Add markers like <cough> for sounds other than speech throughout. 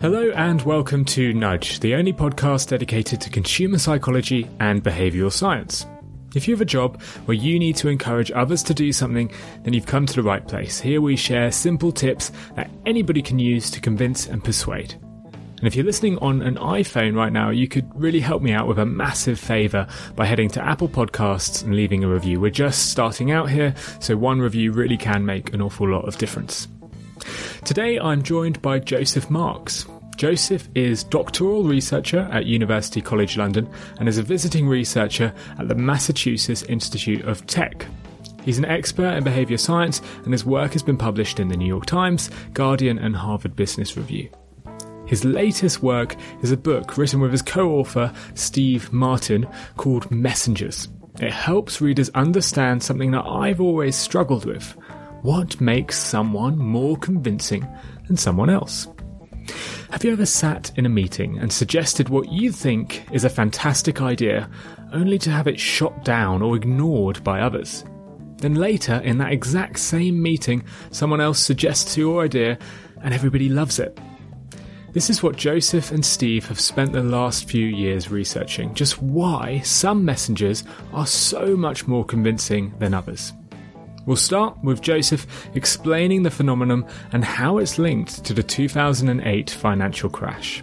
Hello and welcome to Nudge, the only podcast dedicated to consumer psychology and behavioural science. If you have a job where you need to encourage others to do something, then you've come to the right place. Here we share simple tips that anybody can use to convince and persuade. And if you're listening on an iPhone right now, you could really help me out with a massive favour by heading to Apple Podcasts and leaving a review. We're just starting out here, so one review really can make an awful lot of difference. Today I'm joined by Joseph Marks. Joseph is doctoral researcher at University College London and is a visiting researcher at the Massachusetts Institute of Tech. He's an expert in behaviour science and his work has been published in the New York Times, Guardian, and Harvard Business Review. His latest work is a book written with his co author, Steve Martin, called Messengers. It helps readers understand something that I've always struggled with what makes someone more convincing than someone else? Have you ever sat in a meeting and suggested what you think is a fantastic idea, only to have it shot down or ignored by others? Then later, in that exact same meeting, someone else suggests your idea and everybody loves it. This is what Joseph and Steve have spent the last few years researching just why some messengers are so much more convincing than others. We'll start with Joseph explaining the phenomenon and how it's linked to the 2008 financial crash.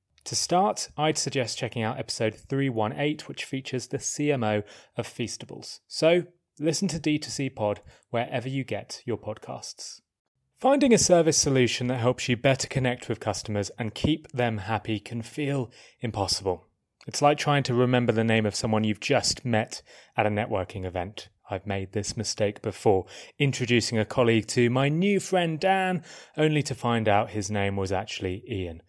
To start, I'd suggest checking out episode 318, which features the CMO of Feastables. So, listen to D2C Pod wherever you get your podcasts. Finding a service solution that helps you better connect with customers and keep them happy can feel impossible. It's like trying to remember the name of someone you've just met at a networking event. I've made this mistake before, introducing a colleague to my new friend Dan, only to find out his name was actually Ian.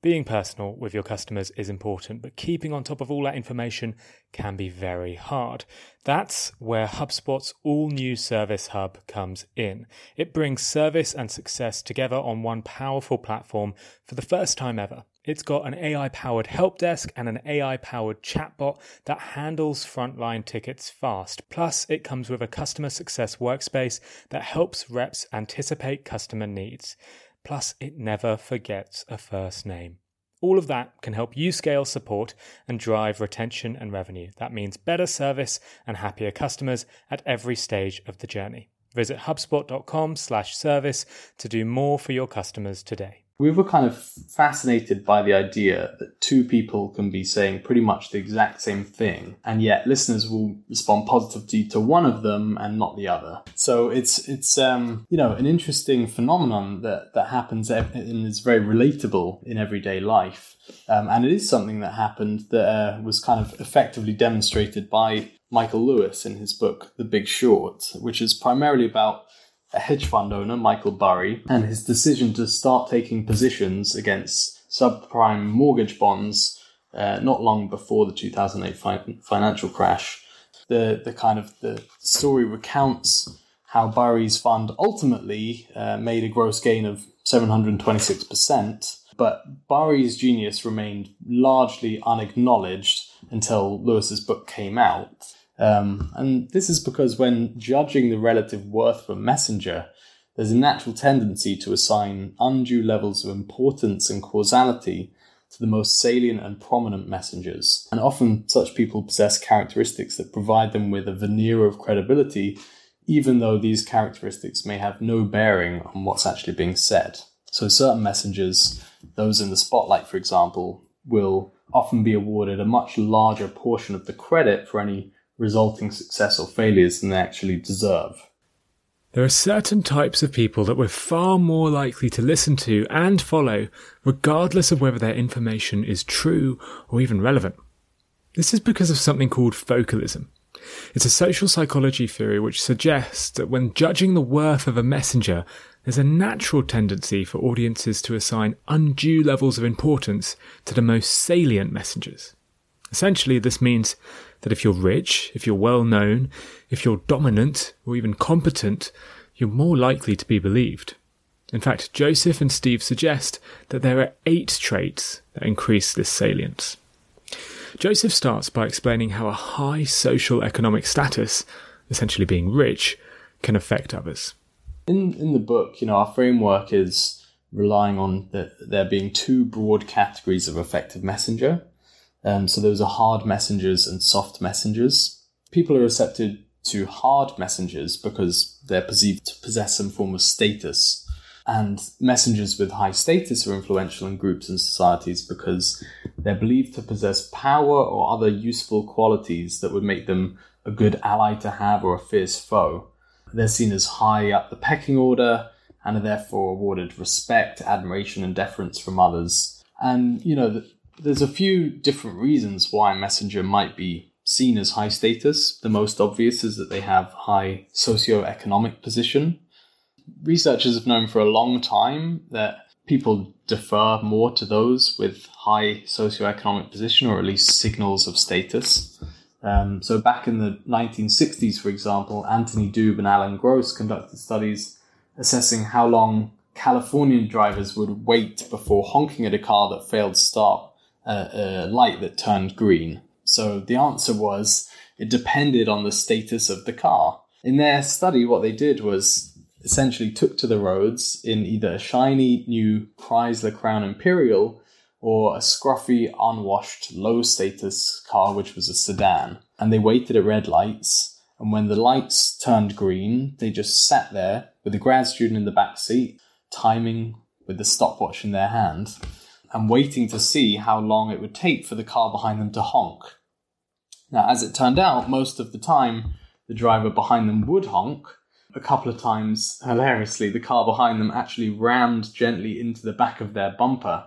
Being personal with your customers is important, but keeping on top of all that information can be very hard. That's where HubSpot's all new Service Hub comes in. It brings service and success together on one powerful platform for the first time ever. It's got an AI powered help desk and an AI powered chatbot that handles frontline tickets fast. Plus, it comes with a customer success workspace that helps reps anticipate customer needs. Plus, it never forgets a first name. All of that can help you scale support and drive retention and revenue. That means better service and happier customers at every stage of the journey. Visit hubspot.com/service to do more for your customers today we were kind of fascinated by the idea that two people can be saying pretty much the exact same thing, and yet listeners will respond positively to one of them and not the other. So it's it's um, you know an interesting phenomenon that that happens and is very relatable in everyday life, um, and it is something that happened that uh, was kind of effectively demonstrated by Michael Lewis in his book The Big Short, which is primarily about a hedge fund owner, Michael Burry, and his decision to start taking positions against subprime mortgage bonds uh, not long before the 2008 fi- financial crash. The, the kind of the story recounts how Burry's fund ultimately uh, made a gross gain of 726%, but Burry's genius remained largely unacknowledged until Lewis's book came out. Um, and this is because when judging the relative worth of a messenger, there's a natural tendency to assign undue levels of importance and causality to the most salient and prominent messengers. And often such people possess characteristics that provide them with a veneer of credibility, even though these characteristics may have no bearing on what's actually being said. So certain messengers, those in the spotlight, for example, will often be awarded a much larger portion of the credit for any resulting success or failures than they actually deserve. There are certain types of people that we're far more likely to listen to and follow, regardless of whether their information is true or even relevant. This is because of something called focalism. It's a social psychology theory which suggests that when judging the worth of a messenger, there's a natural tendency for audiences to assign undue levels of importance to the most salient messengers. Essentially, this means that if you're rich, if you're well known, if you're dominant, or even competent, you're more likely to be believed. In fact, Joseph and Steve suggest that there are eight traits that increase this salience. Joseph starts by explaining how a high social economic status, essentially being rich, can affect others. In in the book, you know, our framework is relying on the, there being two broad categories of effective messenger. Um, so those are hard messengers and soft messengers. People are receptive to hard messengers because they're perceived to possess some form of status. And messengers with high status are influential in groups and societies because they're believed to possess power or other useful qualities that would make them a good ally to have or a fierce foe. They're seen as high up the pecking order and are therefore awarded respect, admiration, and deference from others. And, you know, there's a few different reasons why messenger might be seen as high status. The most obvious is that they have high socio-economic position. Researchers have known for a long time that people defer more to those with high socio-economic position or at least signals of status. Um, so back in the 1960s, for example, Anthony Doob and Alan Gross conducted studies assessing how long Californian drivers would wait before honking at a car that failed to stop a, a light that turned green. So the answer was it depended on the status of the car. In their study, what they did was essentially took to the roads in either a shiny new Chrysler Crown Imperial or a scruffy, unwashed, low status car, which was a sedan. And they waited at red lights. And when the lights turned green, they just sat there with the grad student in the back seat, timing with the stopwatch in their hand and waiting to see how long it would take for the car behind them to honk. Now, as it turned out, most of the time the driver behind them would honk. A couple of times, hilariously, the car behind them actually rammed gently into the back of their bumper.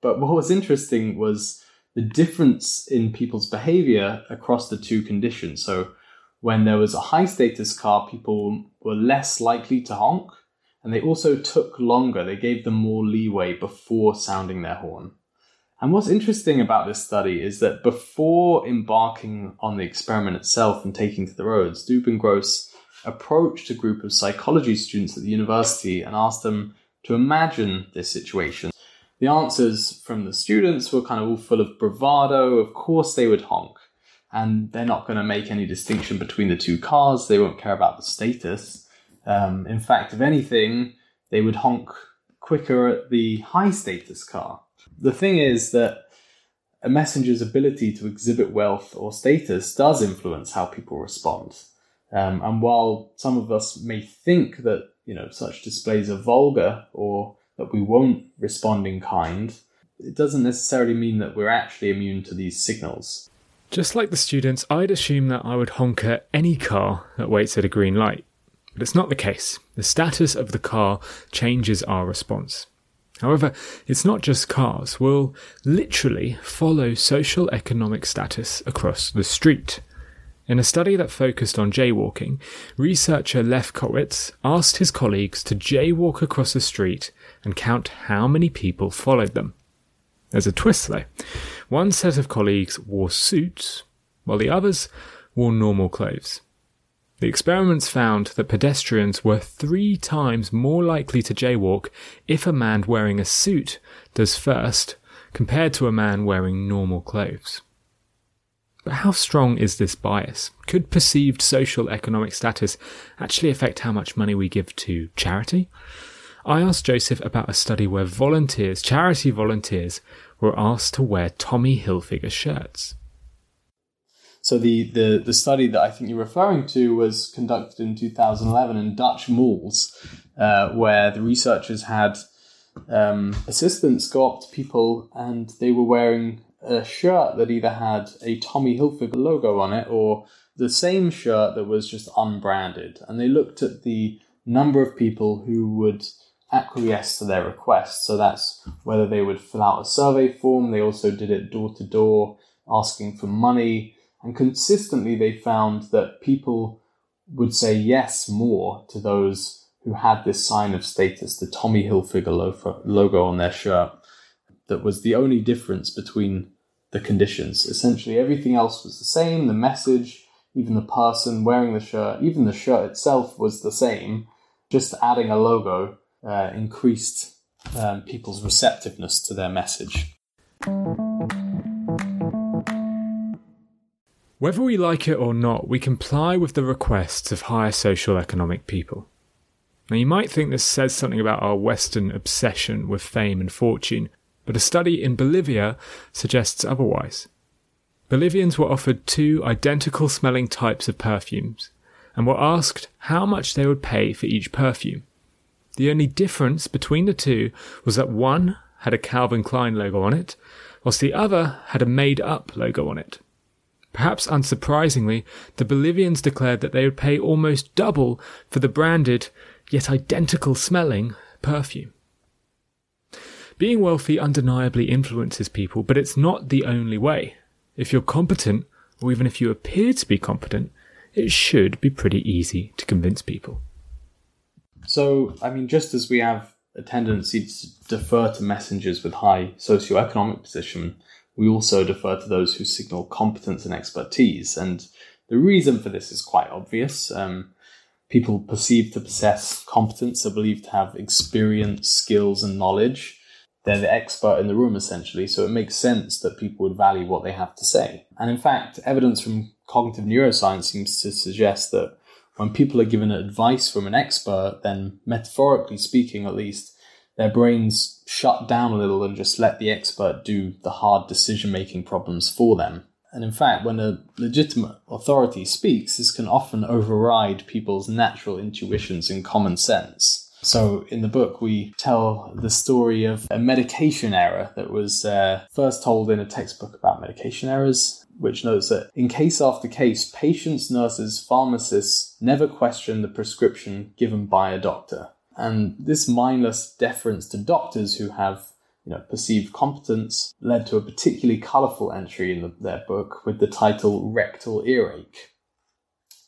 But what was interesting was the difference in people's behavior across the two conditions. So, when there was a high status car, people were less likely to honk and they also took longer. They gave them more leeway before sounding their horn. And what's interesting about this study is that before embarking on the experiment itself and taking to the roads, Doob and Gross approached a group of psychology students at the university and asked them to imagine this situation. The answers from the students were kind of all full of bravado. Of course, they would honk. And they're not going to make any distinction between the two cars. They won't care about the status. Um, in fact, if anything, they would honk quicker at the high status car. The thing is that a messenger's ability to exhibit wealth or status does influence how people respond. Um, and while some of us may think that you know such displays are vulgar or that we won't respond in kind, it doesn't necessarily mean that we're actually immune to these signals. Just like the students, I'd assume that I would honk at any car that waits at a green light. But it's not the case. The status of the car changes our response. However, it's not just cars. We'll literally follow social economic status across the street. In a study that focused on jaywalking, researcher Lefkowitz asked his colleagues to jaywalk across the street and count how many people followed them. There's a twist though. One set of colleagues wore suits, while the others wore normal clothes. The experiments found that pedestrians were three times more likely to jaywalk if a man wearing a suit does first, compared to a man wearing normal clothes. But how strong is this bias? Could perceived social economic status actually affect how much money we give to charity? I asked Joseph about a study where volunteers, charity volunteers, were asked to wear Tommy Hilfiger shirts. So the, the, the study that I think you're referring to was conducted in 2011 in Dutch malls, uh, where the researchers had um, assistants go up to people and they were wearing a shirt that either had a Tommy Hilfiger logo on it or the same shirt that was just unbranded. And they looked at the number of people who would acquiesce to their request. So that's whether they would fill out a survey form. They also did it door to door, asking for money And consistently, they found that people would say yes more to those who had this sign of status, the Tommy Hilfiger logo on their shirt, that was the only difference between the conditions. Essentially, everything else was the same the message, even the person wearing the shirt, even the shirt itself was the same. Just adding a logo uh, increased um, people's receptiveness to their message. Whether we like it or not, we comply with the requests of higher social economic people. Now, you might think this says something about our Western obsession with fame and fortune, but a study in Bolivia suggests otherwise. Bolivians were offered two identical smelling types of perfumes and were asked how much they would pay for each perfume. The only difference between the two was that one had a Calvin Klein logo on it, whilst the other had a made up logo on it. Perhaps unsurprisingly, the Bolivians declared that they would pay almost double for the branded, yet identical smelling, perfume. Being wealthy undeniably influences people, but it's not the only way. If you're competent, or even if you appear to be competent, it should be pretty easy to convince people. So, I mean, just as we have a tendency to defer to messengers with high socioeconomic position, we also defer to those who signal competence and expertise. And the reason for this is quite obvious. Um, people perceived to possess competence are believed to have experience, skills, and knowledge. They're the expert in the room, essentially, so it makes sense that people would value what they have to say. And in fact, evidence from cognitive neuroscience seems to suggest that when people are given advice from an expert, then metaphorically speaking, at least, their brains shut down a little and just let the expert do the hard decision making problems for them. And in fact, when a legitimate authority speaks, this can often override people's natural intuitions and common sense. So, in the book, we tell the story of a medication error that was uh, first told in a textbook about medication errors, which notes that in case after case, patients, nurses, pharmacists never question the prescription given by a doctor. And this mindless deference to doctors who have you know, perceived competence led to a particularly colourful entry in the, their book with the title Rectal Earache.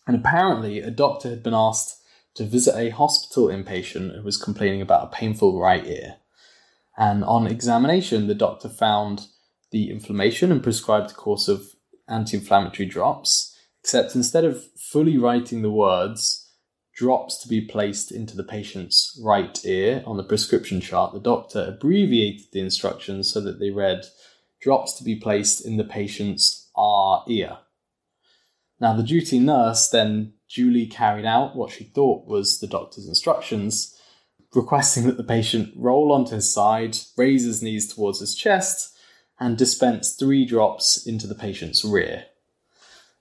And apparently, a doctor had been asked to visit a hospital inpatient who was complaining about a painful right ear. And on examination, the doctor found the inflammation and prescribed a course of anti inflammatory drops, except instead of fully writing the words, drops to be placed into the patient's right ear on the prescription chart, the doctor abbreviated the instructions so that they read drops to be placed in the patient's R ear. Now, the duty nurse then duly carried out what she thought was the doctor's instructions, requesting that the patient roll onto his side, raise his knees towards his chest, and dispense three drops into the patient's rear.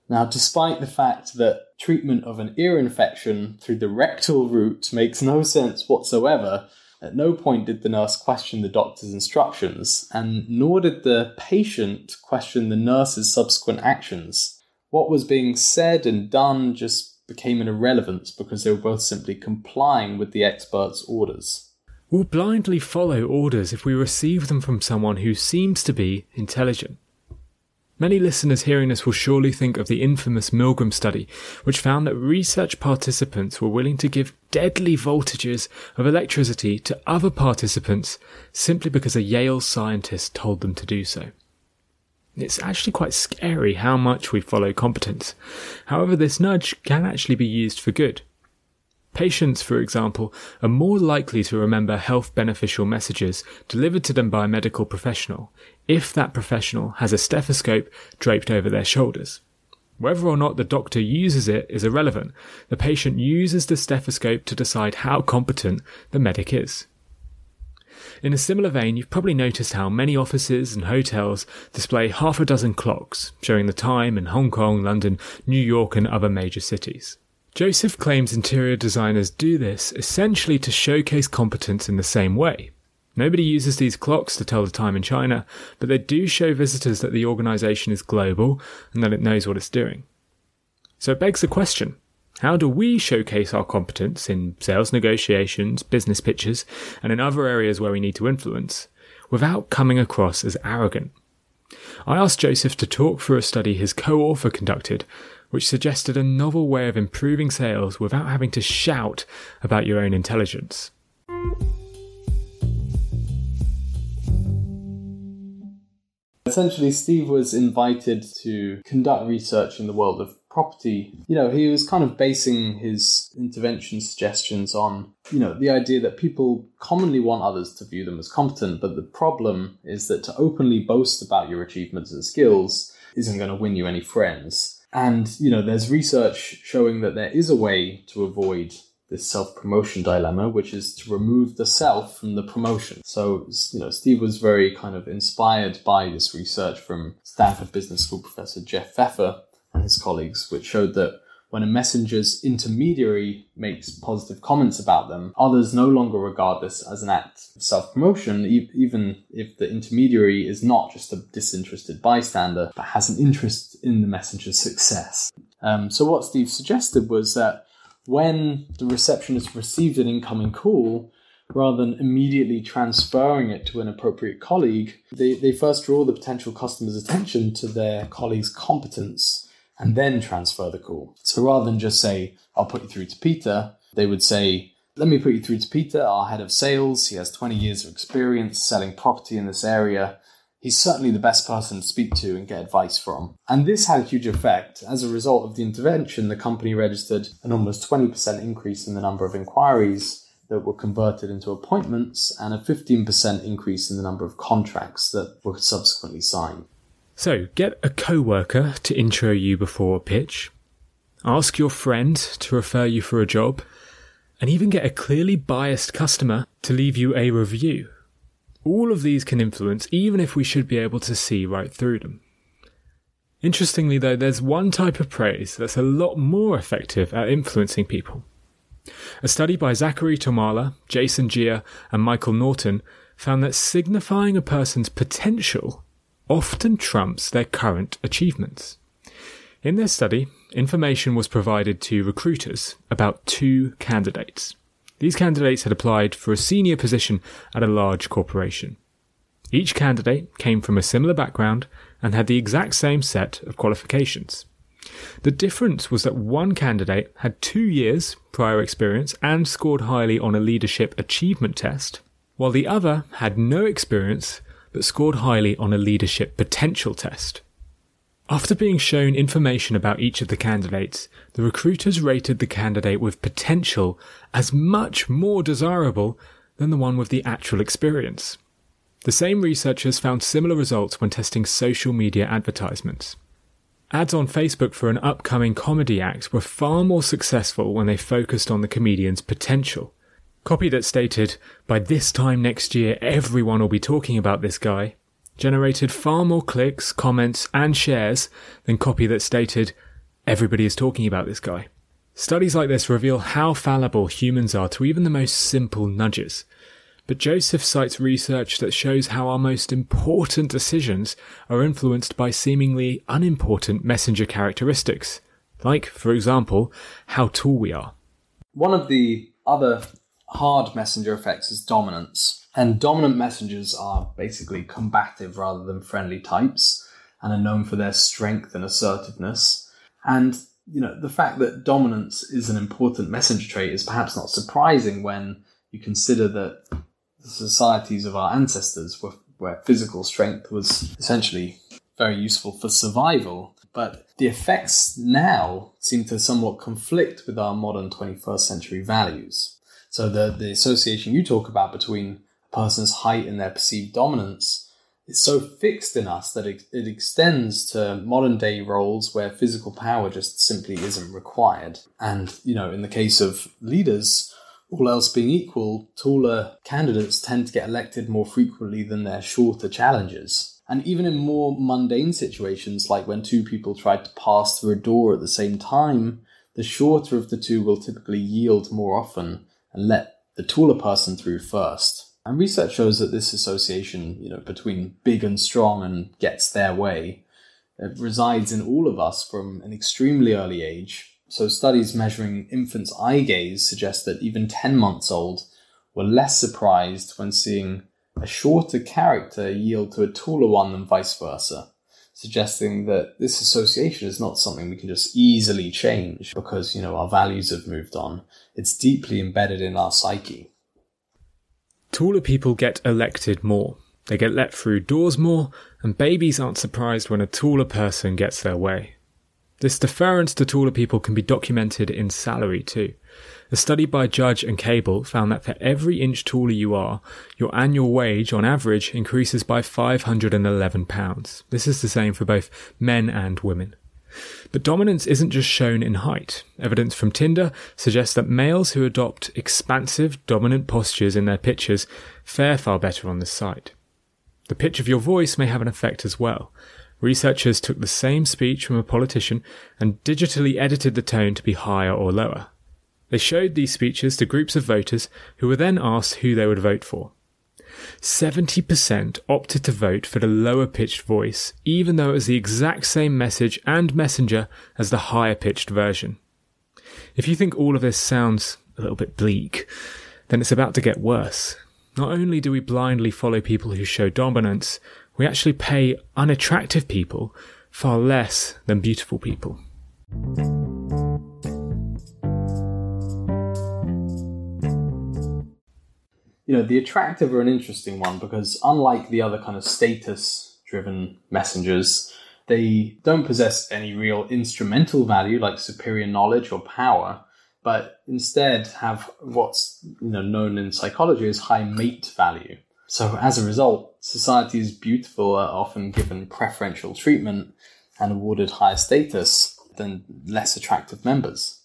Now, despite the fact that treatment of an ear infection through the rectal route makes no sense whatsoever, at no point did the nurse question the doctor's instructions, and nor did the patient question the nurse's subsequent actions. What was being said and done just became an irrelevance because they were both simply complying with the expert's orders. We'll blindly follow orders if we receive them from someone who seems to be intelligent. Many listeners hearing this will surely think of the infamous Milgram study, which found that research participants were willing to give deadly voltages of electricity to other participants simply because a Yale scientist told them to do so. It's actually quite scary how much we follow competence. However, this nudge can actually be used for good. Patients, for example, are more likely to remember health beneficial messages delivered to them by a medical professional if that professional has a stethoscope draped over their shoulders. Whether or not the doctor uses it is irrelevant. The patient uses the stethoscope to decide how competent the medic is. In a similar vein, you've probably noticed how many offices and hotels display half a dozen clocks showing the time in Hong Kong, London, New York, and other major cities. Joseph claims interior designers do this essentially to showcase competence in the same way. Nobody uses these clocks to tell the time in China, but they do show visitors that the organization is global and that it knows what it's doing. So it begs the question how do we showcase our competence in sales negotiations, business pitches, and in other areas where we need to influence without coming across as arrogant? I asked Joseph to talk through a study his co author conducted, which suggested a novel way of improving sales without having to shout about your own intelligence. Essentially, Steve was invited to conduct research in the world of property. You know, he was kind of basing his intervention suggestions on, you know, the idea that people commonly want others to view them as competent, but the problem is that to openly boast about your achievements and skills isn't going to win you any friends. And, you know, there's research showing that there is a way to avoid this self promotion dilemma, which is to remove the self from the promotion. So, you know, Steve was very kind of inspired by this research from Stanford Business School professor Jeff Pfeffer and his colleagues, which showed that when a messenger's intermediary makes positive comments about them, others no longer regard this as an act of self promotion, e- even if the intermediary is not just a disinterested bystander, but has an interest in the messenger's success. Um, so, what Steve suggested was that when the receptionist received an incoming call, rather than immediately transferring it to an appropriate colleague, they, they first draw the potential customer's attention to their colleague's competence and then transfer the call. So rather than just say, I'll put you through to Peter, they would say, let me put you through to Peter, our head of sales. He has 20 years of experience selling property in this area he's certainly the best person to speak to and get advice from. And this had a huge effect. As a result of the intervention, the company registered an almost 20% increase in the number of inquiries that were converted into appointments and a 15% increase in the number of contracts that were subsequently signed. So, get a co worker to intro you before a pitch, ask your friend to refer you for a job, and even get a clearly biased customer to leave you a review. All of these can influence, even if we should be able to see right through them. Interestingly, though, there's one type of praise that's a lot more effective at influencing people. A study by Zakary Tormala, Jayson Jia, and Michael Norton found that signifying a person's potential often trumps their current achievements. In their study, information was provided to recruiters about two candidates. These candidates had applied for a senior position at a large corporation. Each candidate came from a similar background and had the exact same set of qualifications. The difference was that one candidate had two years prior experience and scored highly on a leadership achievement test, while the other had no experience but scored highly on a leadership potential test. After being shown information about each of the candidates, the recruiters rated the candidate with potential as much more desirable than the one with the actual experience. The same researchers found similar results when testing social media advertisements. Ads on Facebook for an upcoming comedy act were far more successful when they focused on the comedian's potential. Copy that stated, by this time next year everyone will be talking about this guy, generated far more clicks, comments, and shares than copy that stated, everybody is talking about this guy. Studies like this reveal how fallible humans are to even the most simple nudges. But Joseph cites research that shows how our most important decisions are influenced by seemingly unimportant messenger characteristics, like, for example, how tall we are. One of the other hard messenger effects is dominance. And dominant messengers are basically combative rather than friendly types and are known for their strength and assertiveness. And, you know, the fact that dominance is an important messenger trait is perhaps not surprising when you consider that the societies of our ancestors were where physical strength was essentially very useful for survival. But the effects now seem to somewhat conflict with our modern 21st century values. So the, the association you talk about between a person's height and their perceived dominance is so fixed in us that it, it extends to modern day roles where physical power just simply isn't required. And, you know, in the case of leaders, all else being equal, taller candidates tend to get elected more frequently than their shorter challengers. And even in more mundane situations, like when two people try to pass through a door at the same time, the shorter of the two will typically yield more often and let the taller person through first. And research shows that this association, you know, between big and strong and gets their way, it resides in all of us from an extremely early age. So studies measuring infants' eye gaze suggest that even 10 months old were less surprised when seeing a shorter character yield to a taller one than vice versa. Suggesting that this association is not something we can just easily change because, you know, our values have moved on. It's deeply embedded in our psyche. Taller people get elected more. They get let through doors more, and babies aren't surprised when a taller person gets their way. This deference to taller people can be documented in salary too. A study by Judge and Cable found that for every inch taller you are, your annual wage on average increases by £511. This is the same for both men and women. But dominance isn't just shown in height. Evidence from Tinder suggests that males who adopt expansive, dominant postures in their pictures fare far better on the site. The pitch of your voice may have an effect as well. Researchers took the same speech from a politician and digitally edited the tone to be higher or lower. They showed these speeches to groups of voters who were then asked who they would vote for. 70% opted to vote for the lower pitched voice, even though it was the exact same message and messenger as the higher pitched version. If you think all of this sounds a little bit bleak, then it's about to get worse. Not only do we blindly follow people who show dominance, we actually pay unattractive people far less than beautiful people. You know, the attractive are an interesting one because unlike the other kind of status driven messengers, they don't possess any real instrumental value like superior knowledge or power, but instead have what's you know known in psychology as high mate value. So as a result, societies beautiful are often given preferential treatment and awarded higher status than less attractive members.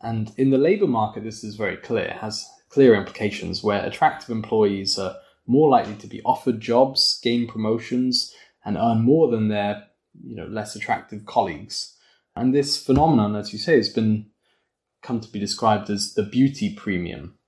And in the labour market, this is very clear. Has clear implications where attractive employees are more likely to be offered jobs, gain promotions, and earn more than their you know less attractive colleagues. And this phenomenon, as you say, has been come to be described as the beauty premium.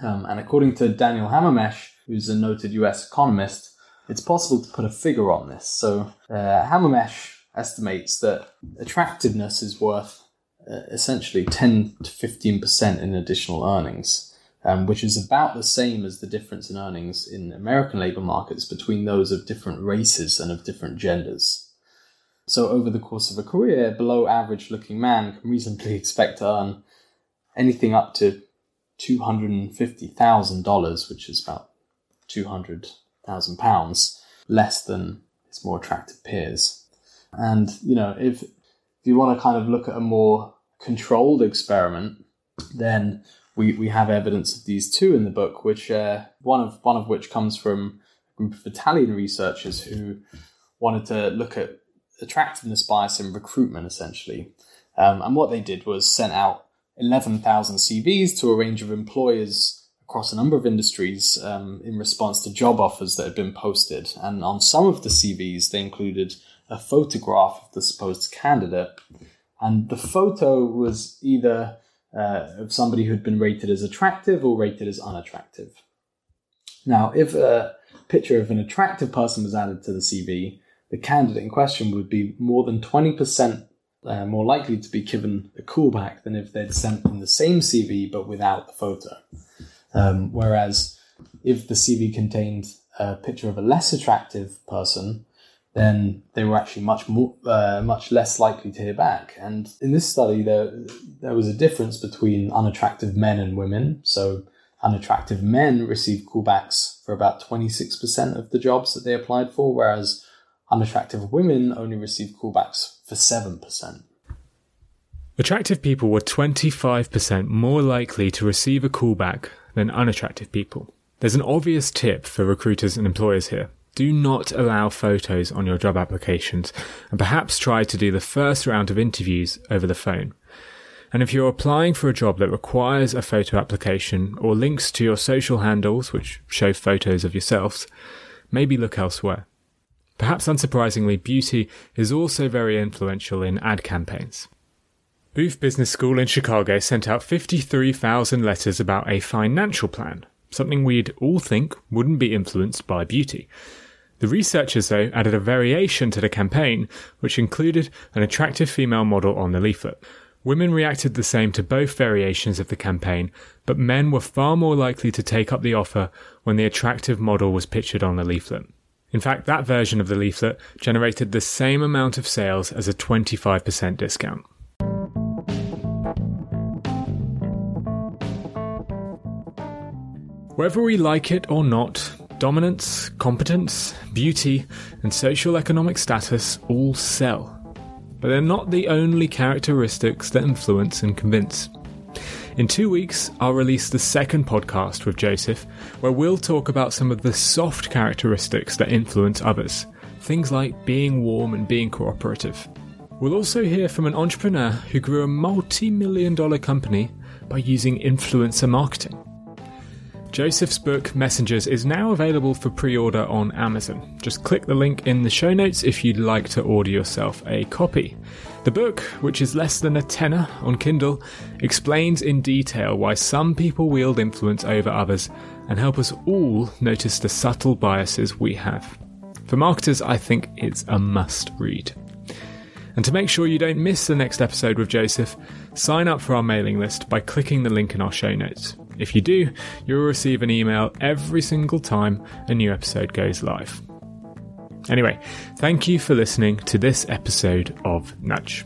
Um, and according to Daniel Hamermesh, who's a noted US economist, it's possible to put a figure on this. So uh, Hamermesh estimates that attractiveness is worth uh, essentially 10 to 15% in additional earnings um, which is about the same as the difference in earnings in American labor markets between those of different races and of different genders. So, over the course of a career, a below average looking man can reasonably <laughs> expect to earn anything up to $250,000, which is about £200,000 less than his more attractive peers. And, you know, if, if you want to kind of look at a more controlled experiment, then we, we have evidence of these two in the book, which uh, one of one of which comes from a group of Italian researchers who wanted to look at attractiveness bias in recruitment, essentially. Um, and what they did was sent out 11,000 CVs to a range of employers across a number of industries um, in response to job offers that had been posted. And on some of the CVs, they included a photograph of the supposed candidate. And the photo was either uh, of somebody who'd been rated as attractive or rated as unattractive. Now, if a picture of an attractive person was added to the CV, the candidate in question would be more than 20% uh, more likely to be given a callback than if they'd sent in the same CV but without the photo. Um, whereas if the CV contained a picture of a less attractive person, then they were actually much more, uh, much less likely to hear back. And in this study, there there was a difference between unattractive men and women. So unattractive men received callbacks for about twenty six percent of the jobs that they applied for, whereas unattractive women only received callbacks for seven percent. Attractive people were 25% more likely to receive a callback than unattractive people. There's an obvious tip for recruiters and employers here. Do not allow photos on your job applications and perhaps try to do the first round of interviews over the phone. And if you're applying for a job that requires a photo application or links to your social handles, which show photos of yourselves, maybe look elsewhere. Perhaps unsurprisingly, beauty is also very influential in ad campaigns. Booth Business School in Chicago sent out 53,000 letters about a financial plan, something we'd all think wouldn't be influenced by beauty. The researchers, though, added a variation to the campaign, which included an attractive female model on the leaflet. Women reacted the same to both variations of the campaign, but men were far more likely to take up the offer when the attractive model was pictured on the leaflet. In fact, that version of the leaflet generated the same amount of sales as a 25% discount. Whether we like it or not, dominance, competence, beauty, and social economic status all sell. But they're not the only characteristics that influence and convince. In two weeks, I'll release the second podcast with Joseph, where we'll talk about some of the soft characteristics that influence others. Things like being warm and being cooperative. We'll also hear from an entrepreneur who grew a multi million dollar company by using influencer marketing. Joseph's book, Messengers, is now available for pre order on Amazon. Just click the link in the show notes if you'd like to order yourself a copy. The book, which is less than a tenner on Kindle, explains in detail why some people wield influence over others and help us all notice the subtle biases we have. For marketers, I think it's a must read. And to make sure you don't miss the next episode with Joseph, sign up for our mailing list by clicking the link in our show notes. If you do, you'll receive an email every single time a new episode goes live. Anyway, thank you for listening to this episode of Nudge.